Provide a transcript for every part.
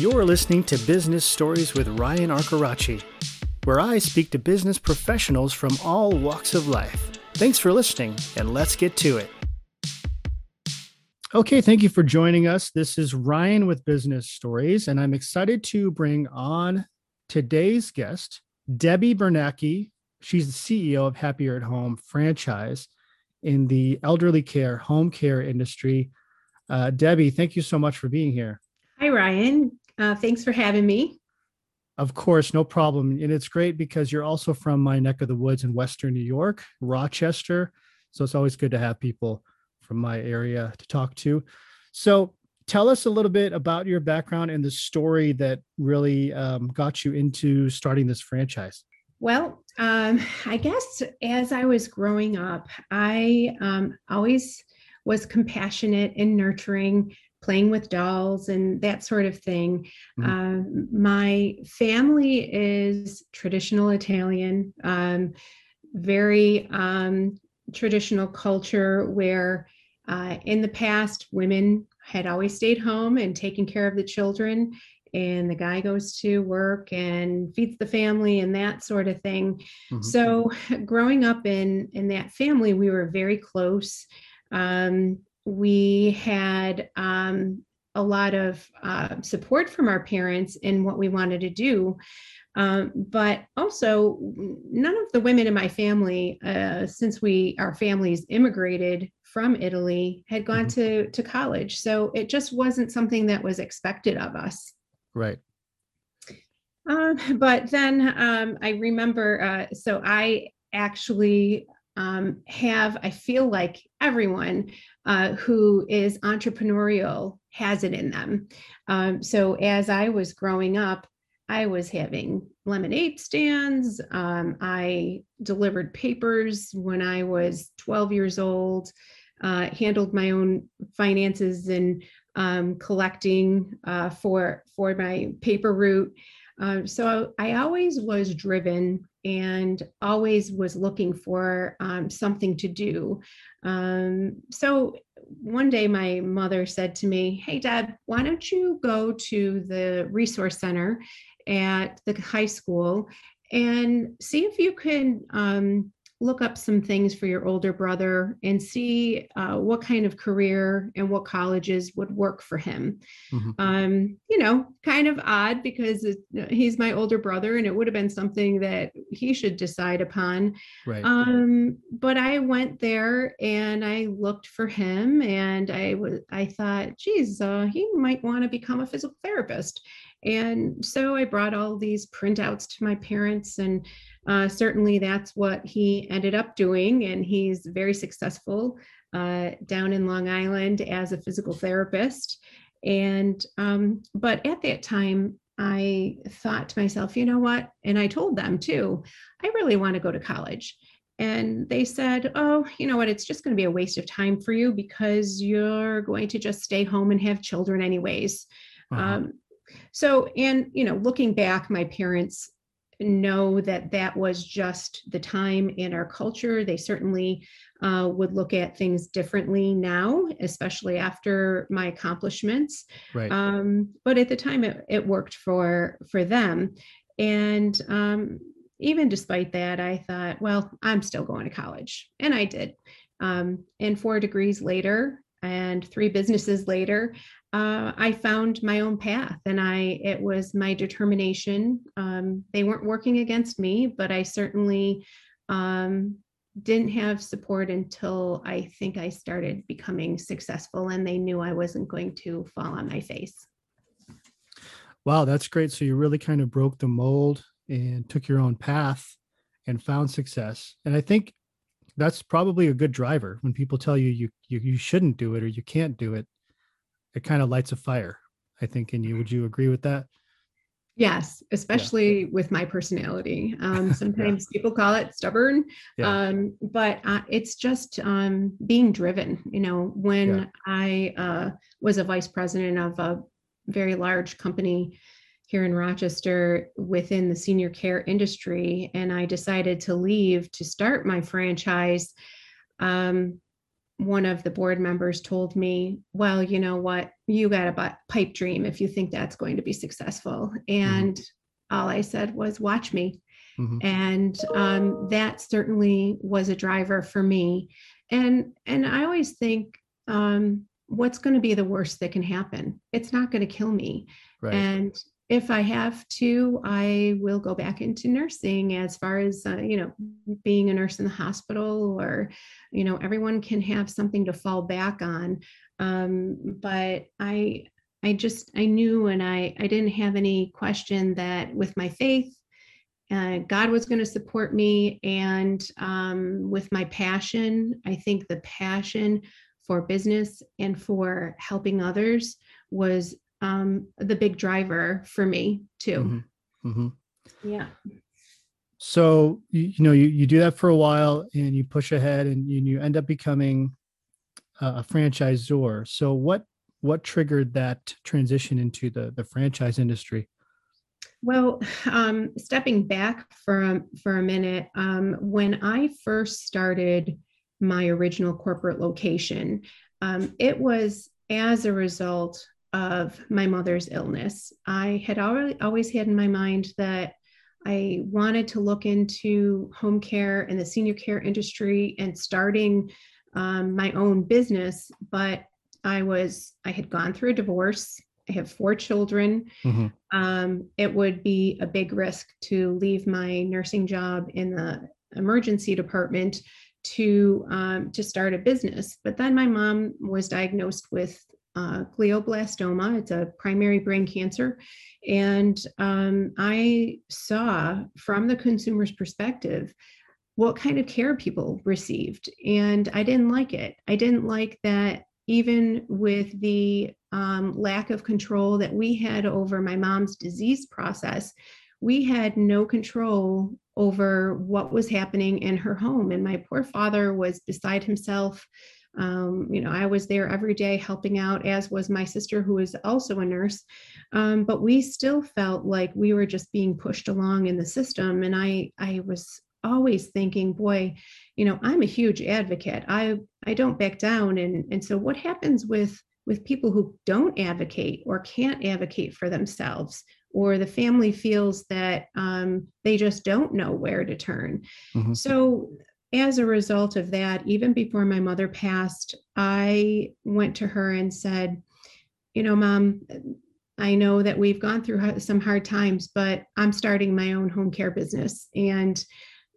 You're listening to Business Stories with Ryan Arcaracci, where I speak to business professionals from all walks of life. Thanks for listening, and let's get to it. Okay, thank you for joining us. This is Ryan with Business Stories, and I'm excited to bring on today's guest, Debbie Bernacki. She's the CEO of Happier at Home franchise in the elderly care, home care industry. Uh, Debbie, thank you so much for being here. Hi, Ryan. Uh, thanks for having me. Of course, no problem. And it's great because you're also from my neck of the woods in Western New York, Rochester. So it's always good to have people from my area to talk to. So tell us a little bit about your background and the story that really um, got you into starting this franchise. Well, um, I guess as I was growing up, I um, always was compassionate and nurturing, playing with dolls and that sort of thing. Mm-hmm. Um, my family is traditional Italian, um, very um, traditional culture where uh, in the past women had always stayed home and taken care of the children and the guy goes to work and feeds the family and that sort of thing mm-hmm. so growing up in in that family we were very close um, we had um, a lot of uh, support from our parents in what we wanted to do um, but also none of the women in my family uh, since we our families immigrated from italy had gone mm-hmm. to to college so it just wasn't something that was expected of us Right. Um, but then um, I remember, uh, so I actually um, have, I feel like everyone uh, who is entrepreneurial has it in them. Um, so as I was growing up, I was having lemonade stands. Um, I delivered papers when I was 12 years old, uh, handled my own finances and um, collecting uh, for for my paper route. Um, so I always was driven and always was looking for um, something to do. Um, so one day my mother said to me, Hey, Deb, why don't you go to the resource center at the high school and see if you can um, look up some things for your older brother and see uh, what kind of career and what colleges would work for him. Mm-hmm. Um, you know, kind of odd because it, he's my older brother and it would have been something that he should decide upon. Right. Um, but I went there and I looked for him and I was I thought, geez, uh, he might want to become a physical therapist. And so I brought all these printouts to my parents, and uh, certainly that's what he ended up doing. And he's very successful uh, down in Long Island as a physical therapist. And, um, but at that time, I thought to myself, you know what? And I told them too, I really want to go to college. And they said, oh, you know what? It's just going to be a waste of time for you because you're going to just stay home and have children, anyways. Uh-huh. Um, so, and, you know, looking back, my parents know that that was just the time in our culture. They certainly uh, would look at things differently now, especially after my accomplishments. Right. Um, but at the time, it, it worked for for them, and um, even despite that, I thought, well, I'm still going to college, and I did. Um, and four degrees later, and three businesses later, uh, I found my own path, and I it was my determination. Um, they weren't working against me, but I certainly um, didn't have support until I think I started becoming successful, and they knew I wasn't going to fall on my face. Wow, that's great. So you really kind of broke the mold and took your own path and found success. And I think that's probably a good driver when people tell you you you, you shouldn't do it or you can't do it it kind of lights a fire i think in you would you agree with that yes especially yeah. with my personality um, sometimes yeah. people call it stubborn yeah. um, but uh, it's just um, being driven you know when i uh, was a vice president of a very large company here in Rochester within the senior care industry, and I decided to leave to start my franchise. Um, one of the board members told me, well, you know what, you got a pipe dream if you think that's going to be successful. And mm-hmm. all I said was, watch me. Mm-hmm. And um, that certainly was a driver for me. And and I always think, um, what's going to be the worst that can happen? It's not going to kill me. Right. And if I have to, I will go back into nursing as far as, uh, you know, being a nurse in the hospital or, you know, everyone can have something to fall back on. Um, but I, I just, I knew and I, I didn't have any question that with my faith, uh, God was going to support me. And um, with my passion, I think the passion for business and for helping others was um, the big driver for me too. Mm-hmm. Mm-hmm. Yeah. So you, you, know you, you do that for a while and you push ahead and you, you end up becoming a, franchisor. So what what triggered that transition into the the franchise industry? Well, um, stepping back for a, for a minute, um, when I first started my original corporate location, um, it was as a result of my mother's illness. I had already always had in my mind that I wanted to look into home care and the senior care industry and starting um, my own business, but I was I had gone through a divorce. I have four children. Mm-hmm. Um, it would be a big risk to leave my nursing job in the emergency department to um, to start a business. But then my mom was diagnosed with uh, glioblastoma. It's a primary brain cancer. And um, I saw from the consumer's perspective what kind of care people received. And I didn't like it. I didn't like that even with the um, lack of control that we had over my mom's disease process, we had no control over what was happening in her home. And my poor father was beside himself um, you know, I was there every day helping out, as was my sister, who was also a nurse. Um, but we still felt like we were just being pushed along in the system. And I, I was always thinking, boy, you know, I'm a huge advocate. I, I don't back down. And, and so what happens with with people who don't advocate or can't advocate for themselves or the family feels that um, they just don't know where to turn. Mm-hmm. So as a result of that, even before my mother passed, I went to her and said, You know, mom, I know that we've gone through some hard times, but I'm starting my own home care business. And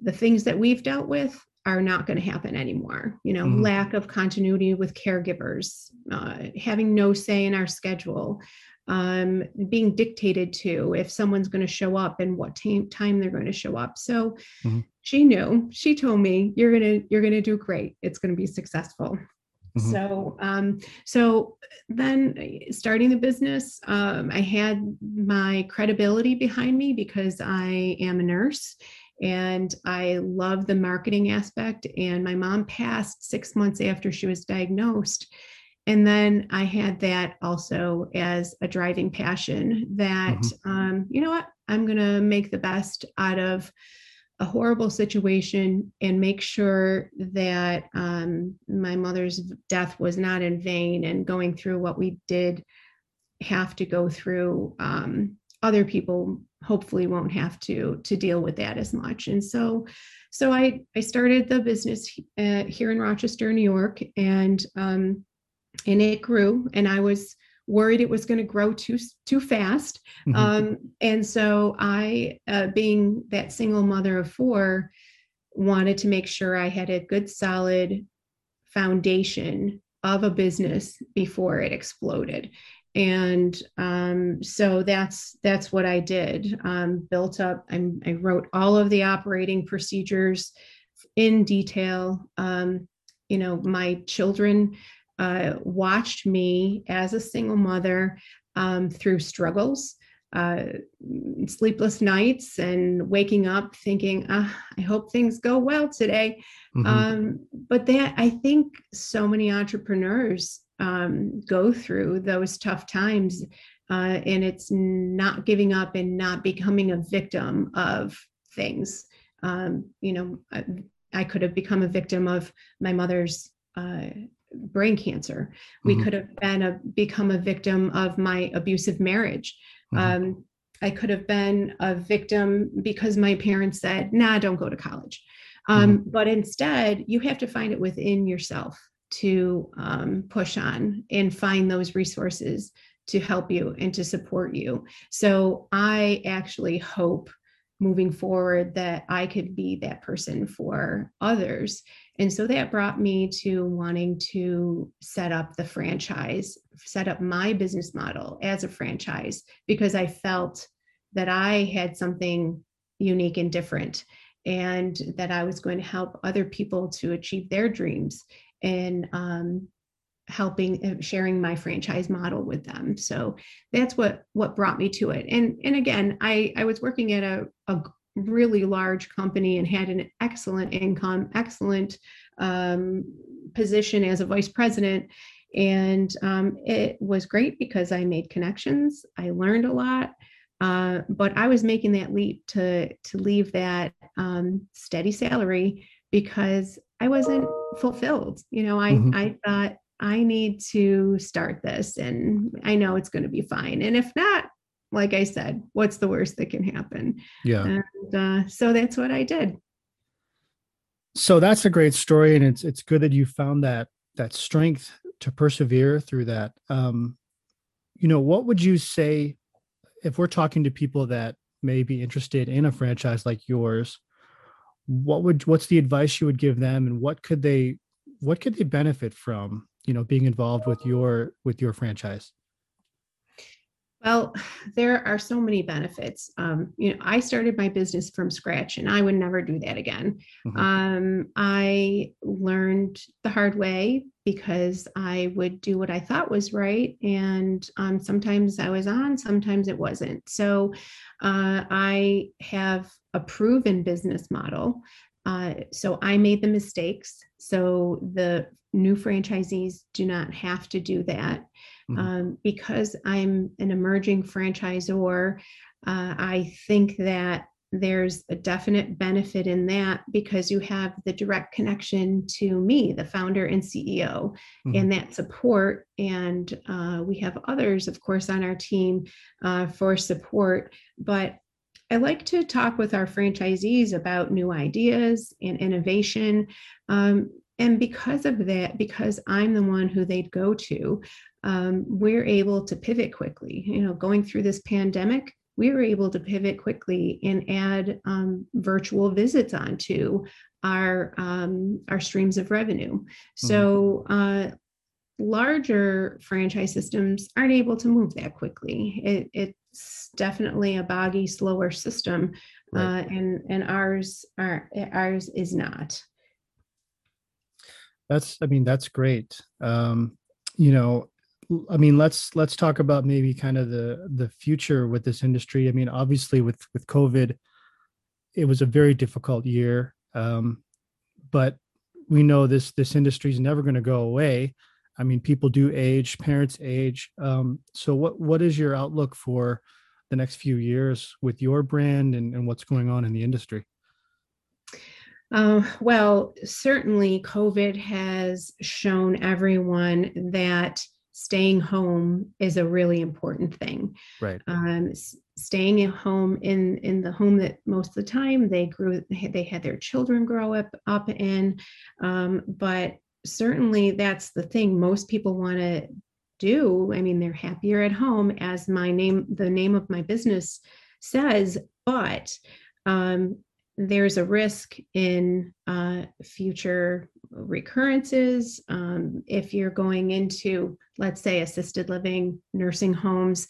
the things that we've dealt with are not going to happen anymore. You know, mm-hmm. lack of continuity with caregivers, uh, having no say in our schedule, um, being dictated to if someone's going to show up and what t- time they're going to show up. So mm-hmm. She knew. She told me, "You're gonna you're gonna do great. It's going to be successful." Mm-hmm. So, um, so then starting the business, um, I had my credibility behind me because I am a nurse and I love the marketing aspect. And my mom passed six months after she was diagnosed. And then I had that also as a driving passion that, mm-hmm. um, you know what, I'm going to make the best out of a horrible situation and make sure that um, my mother's death was not in vain and going through what we did have to go through um, other people hopefully won't have to to deal with that as much. And so so i i started the business uh, here in rochester new york and um, and it grew and i was worried it was going to grow too too fast. Mm-hmm. um, and so i uh, being that single mother of four wanted to make sure i had a good solid foundation of a business before it exploded. And um, so that's that's what i did. Um, built up I, I, wrote all of the operating procedures in detail. Um, you know my children uh, watched me as a single mother um, through struggles, uh, sleepless nights, and waking up thinking, ah, I hope things go well today. Mm-hmm. Um, but that I think so many entrepreneurs um, go through those tough times, uh, and it's not giving up and not becoming a victim of things. Um, you know, I, I could have become a victim of my mother's uh, brain cancer. We Mhm. could have been a become a victim of my abusive marriage. Mhm. Um, I could have been a victim because my parents said, "Nah, don't go to college." Um, But instead, you have to find it within yourself to um, push on and find those resources to help you and to support you. So I actually hope moving forward that I could be that person for others. And so that brought me to wanting to set up the franchise, set up my business model as a franchise, because I felt that I had something unique and different, and that I was going to help other people to achieve their dreams and um, helping uh, sharing my franchise model with them. So that's what what brought me to it. And and again i i was working at a, a really large company and had an excellent income excellent um, position as a vice president and um, it was great because i made connections i learned a lot uh, but i was making that leap to to leave that um, steady salary because i wasn't fulfilled you know i Mhm. i thought I need to start this and I know it's going to be fine. And if not, like I said, what's the worst that can happen? Yeah. And uh, so that's what I did. So that's a great story, and it's it's good that you found that that strength to persevere through that. Um, you know, what would you say if we're talking to people that may be interested in a franchise like yours? What would what's the advice you would give them, and what could they what could they benefit from? You know, being involved with your with your franchise. Well, there are so many benefits. Um, you know, I started my business from scratch and I would never do that again. Mhm. Um, I learned the hard way because I would do what I thought was right. And um, sometimes I was on, sometimes it wasn't. So uh, I have a proven business model. Uh, so I made the mistakes. So the new franchisees do not have to do that Mhm. um, because I'm an emerging franchisor, uh, I think that there's a definite benefit in that because you have the direct connection to me, the founder and CEO, Mhm. and that support. And uh, we have others, of course, on our team uh, for support. But I like to talk with our franchisees about new ideas and innovation. Um, and because of that, because I'm the one who they'd go to, um, we're able to pivot quickly. You know, going through this pandemic, we were able to pivot quickly and add um, virtual visits onto our um, our streams of revenue. So uh, larger franchise systems aren't able to move that quickly. It, it's definitely a boggy, slower system, Right. uh, and and ours are ours is not. That's I mean that's great. Um, you know, i mean let's let's talk about maybe kind of the the future with this industry. I mean, obviously with with COVID, it was a very difficult year. Um, but we know this this industry is never going to go away. I mean, people do age, parents age. Um, so what what is your outlook for the next few years with your brand and, and what's going on in the industry? Uh, well, certainly COVID has shown everyone that staying home is a really important thing. Right. Um, staying at home in in the home that most of the time they grew, they had- their children grow up up in, um, but certainly that's the thing most people want to do. I mean, they're happier at home, as my name, the name of my business says, but um, there's a risk in uh, future recurrences. Um, if you're going into, let's say, assisted living, nursing homes,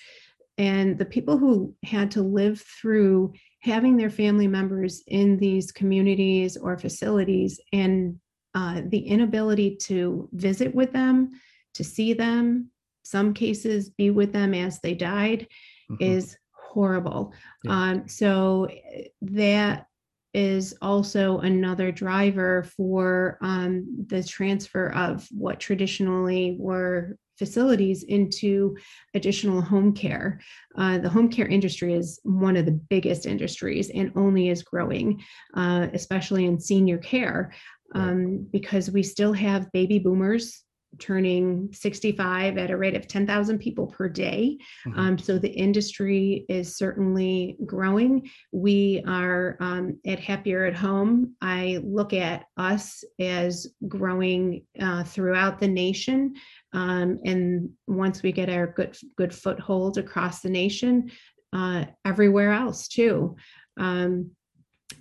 and the people who had to live through having their family members in these communities or facilities and uh, the inability to visit with them, to see them, some cases be with them as they died, Mhm. is horrible. Yeah. Um, so eh, that is also another driver for um, the transfer of what traditionally were facilities into additional home care. Uh, the home care industry is one of the biggest industries and only is growing, uh, especially in senior care. um, because we still have baby boomers turning 65 at a rate of 10,000 people per day. Mhm. Um, so the industry is certainly growing. We are um, at Happier at Home. I look at us as growing uh, throughout the nation. Um, and once we get our good, good foothold across the nation, uh, everywhere else too. Um,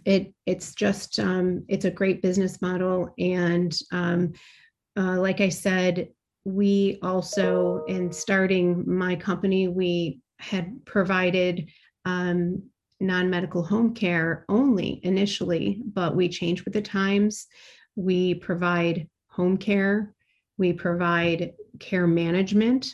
it it's just um, it's a great business model and um, uh, like I said, we also, in starting my company, we had provided um, non medical home care only initially, but we changed with the times. We provide home care, we provide care management,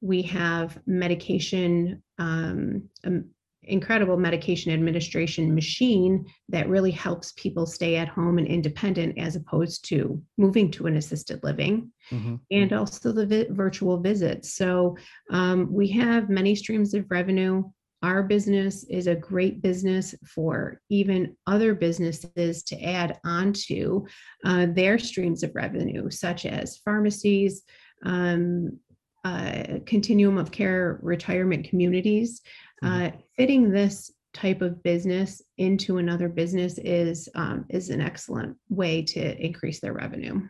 we have medication um, um, incredible medication administration machine that really helps people stay at home and independent as opposed to moving to an assisted living Mhm. and also the vi- virtual visits. So um, we have many streams of revenue. Our business is a great business for even other businesses to add onto uh, their streams of revenue such as pharmacies um, uh, continuum of care retirement communities Mhm. uh, fitting this type of business into another business is um, is an excellent way to increase their revenue.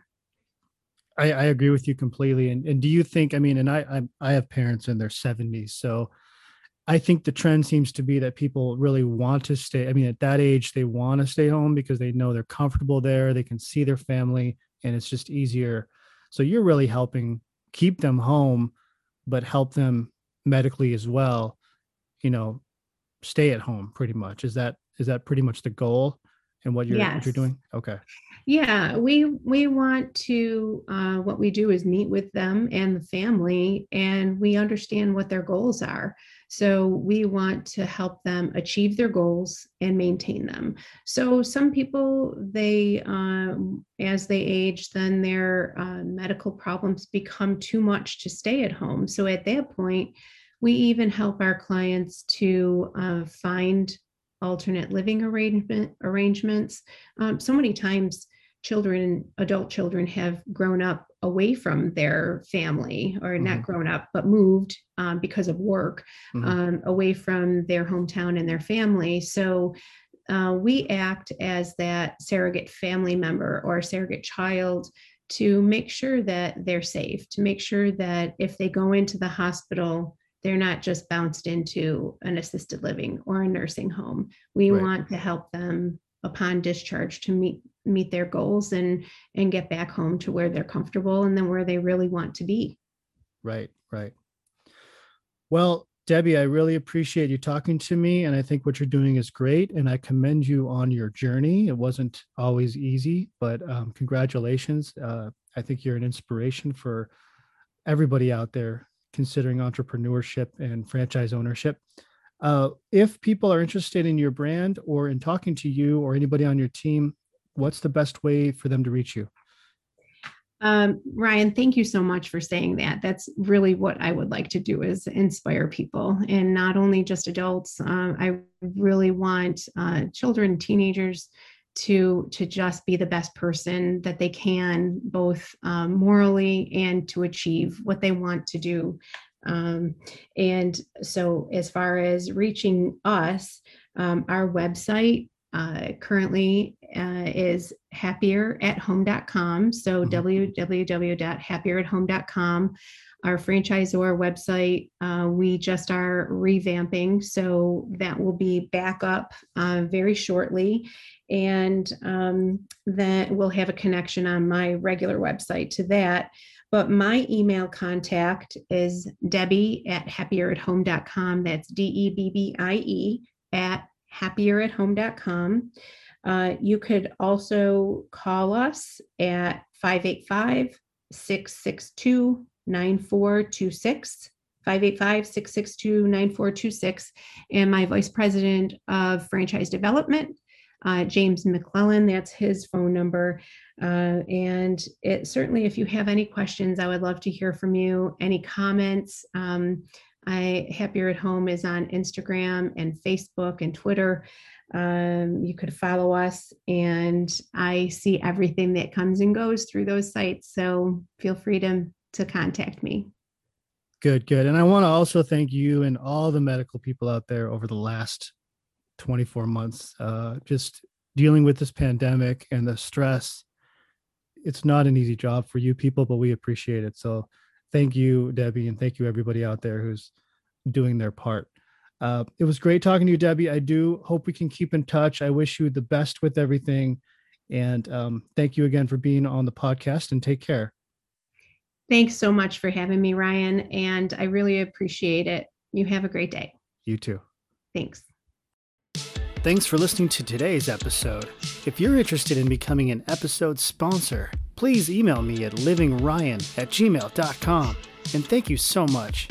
I, I agree with you completely. And and do you think? I mean, and I I, I have parents in their seventies, so I think the trend seems to be that people really want to stay. I mean, at that age, they want to stay home because they know they're comfortable there. They can see their family, and it's just easier. So you're really helping keep them home, but help them medically as well. You know, stay at home pretty much. Is that is that pretty much the goal and what you're what you're doing? Okay. Yeah, we we want to. Uh, what we do is meet with them and the family, and we understand what their goals are. So we want to help them achieve their goals and maintain them. So some people, they um, as they age, then their uh, medical problems become too much to stay at home. So at that point, we even help our clients to uh, find alternate living arrangement arrangements. Um, so many times children, adult children have grown up away from their family or not Mhm. grown up, but moved um, because of work Mhm. um, away from their hometown and their family. So uh, we act as that surrogate family member or surrogate child to make sure that they're safe, to make sure that if they go into the hospital, they're not just bounced into an assisted living or a nursing home. We Right. want to help them upon discharge to meet meet their goals and and get back home to where they're comfortable and then where they really want to be. Right, right. Well, Debbie, I really appreciate you talking to me. And I think what you're doing is great. And I commend you on your journey. It wasn't always easy, but um, congratulations. Uh, I think you're an inspiration for everybody out there considering entrepreneurship and franchise ownership. Uh, if people are interested in your brand or in talking to you or anybody on your team, what's the best way for them to reach you? Um, Ryan, thank you so much for saying that. That's really what I would like to do is inspire people and not only just adults. Um, I really want uh, children, teenagers to to just be the best person that they can, both um, morally and to achieve what they want to do. Um, and so, as far as reaching us, um, our website uh, currently uh, is happieratHome.com. So Mhm. www.happieratHome.com. Our franchisor website, uh, we just are revamping. So that will be back up uh, very shortly. And um, then we'll have a connection on my regular website to that. But my email contact is Debbie at happieratHome.com. That's D E B B I E at happieratHome.com. Uh, you could also call us at 585 662 9426. 585 662 9426. And my vice president of franchise development, uh, James McClellan, that's his phone number. Uh, and it certainly, if you have any questions, I would love to hear from you. Any comments? Um, I Happier at Home is on Instagram and Facebook and Twitter. Um, you could follow us, and I see everything that comes and goes through those sites. So feel free to to contact me. Good, good. And I want to also thank you and all the medical people out there over the last 24 months, uh, just dealing with this pandemic and the stress. It's not an easy job for you people, but we appreciate it. So thank you, Debbie, and thank you everybody out there who's doing their part. Uh, it was great talking to you, Debbie. I do hope we can keep in touch. I wish you the best with everything. And um, thank you again for being on the podcast and take care. Thanks so much for having me, Ryan. And I really appreciate it. You have a great day. You too. Thanks. Thanks for listening to today's episode. If you're interested in becoming an episode sponsor, please email me at livingryan at gmail.com. And thank you so much.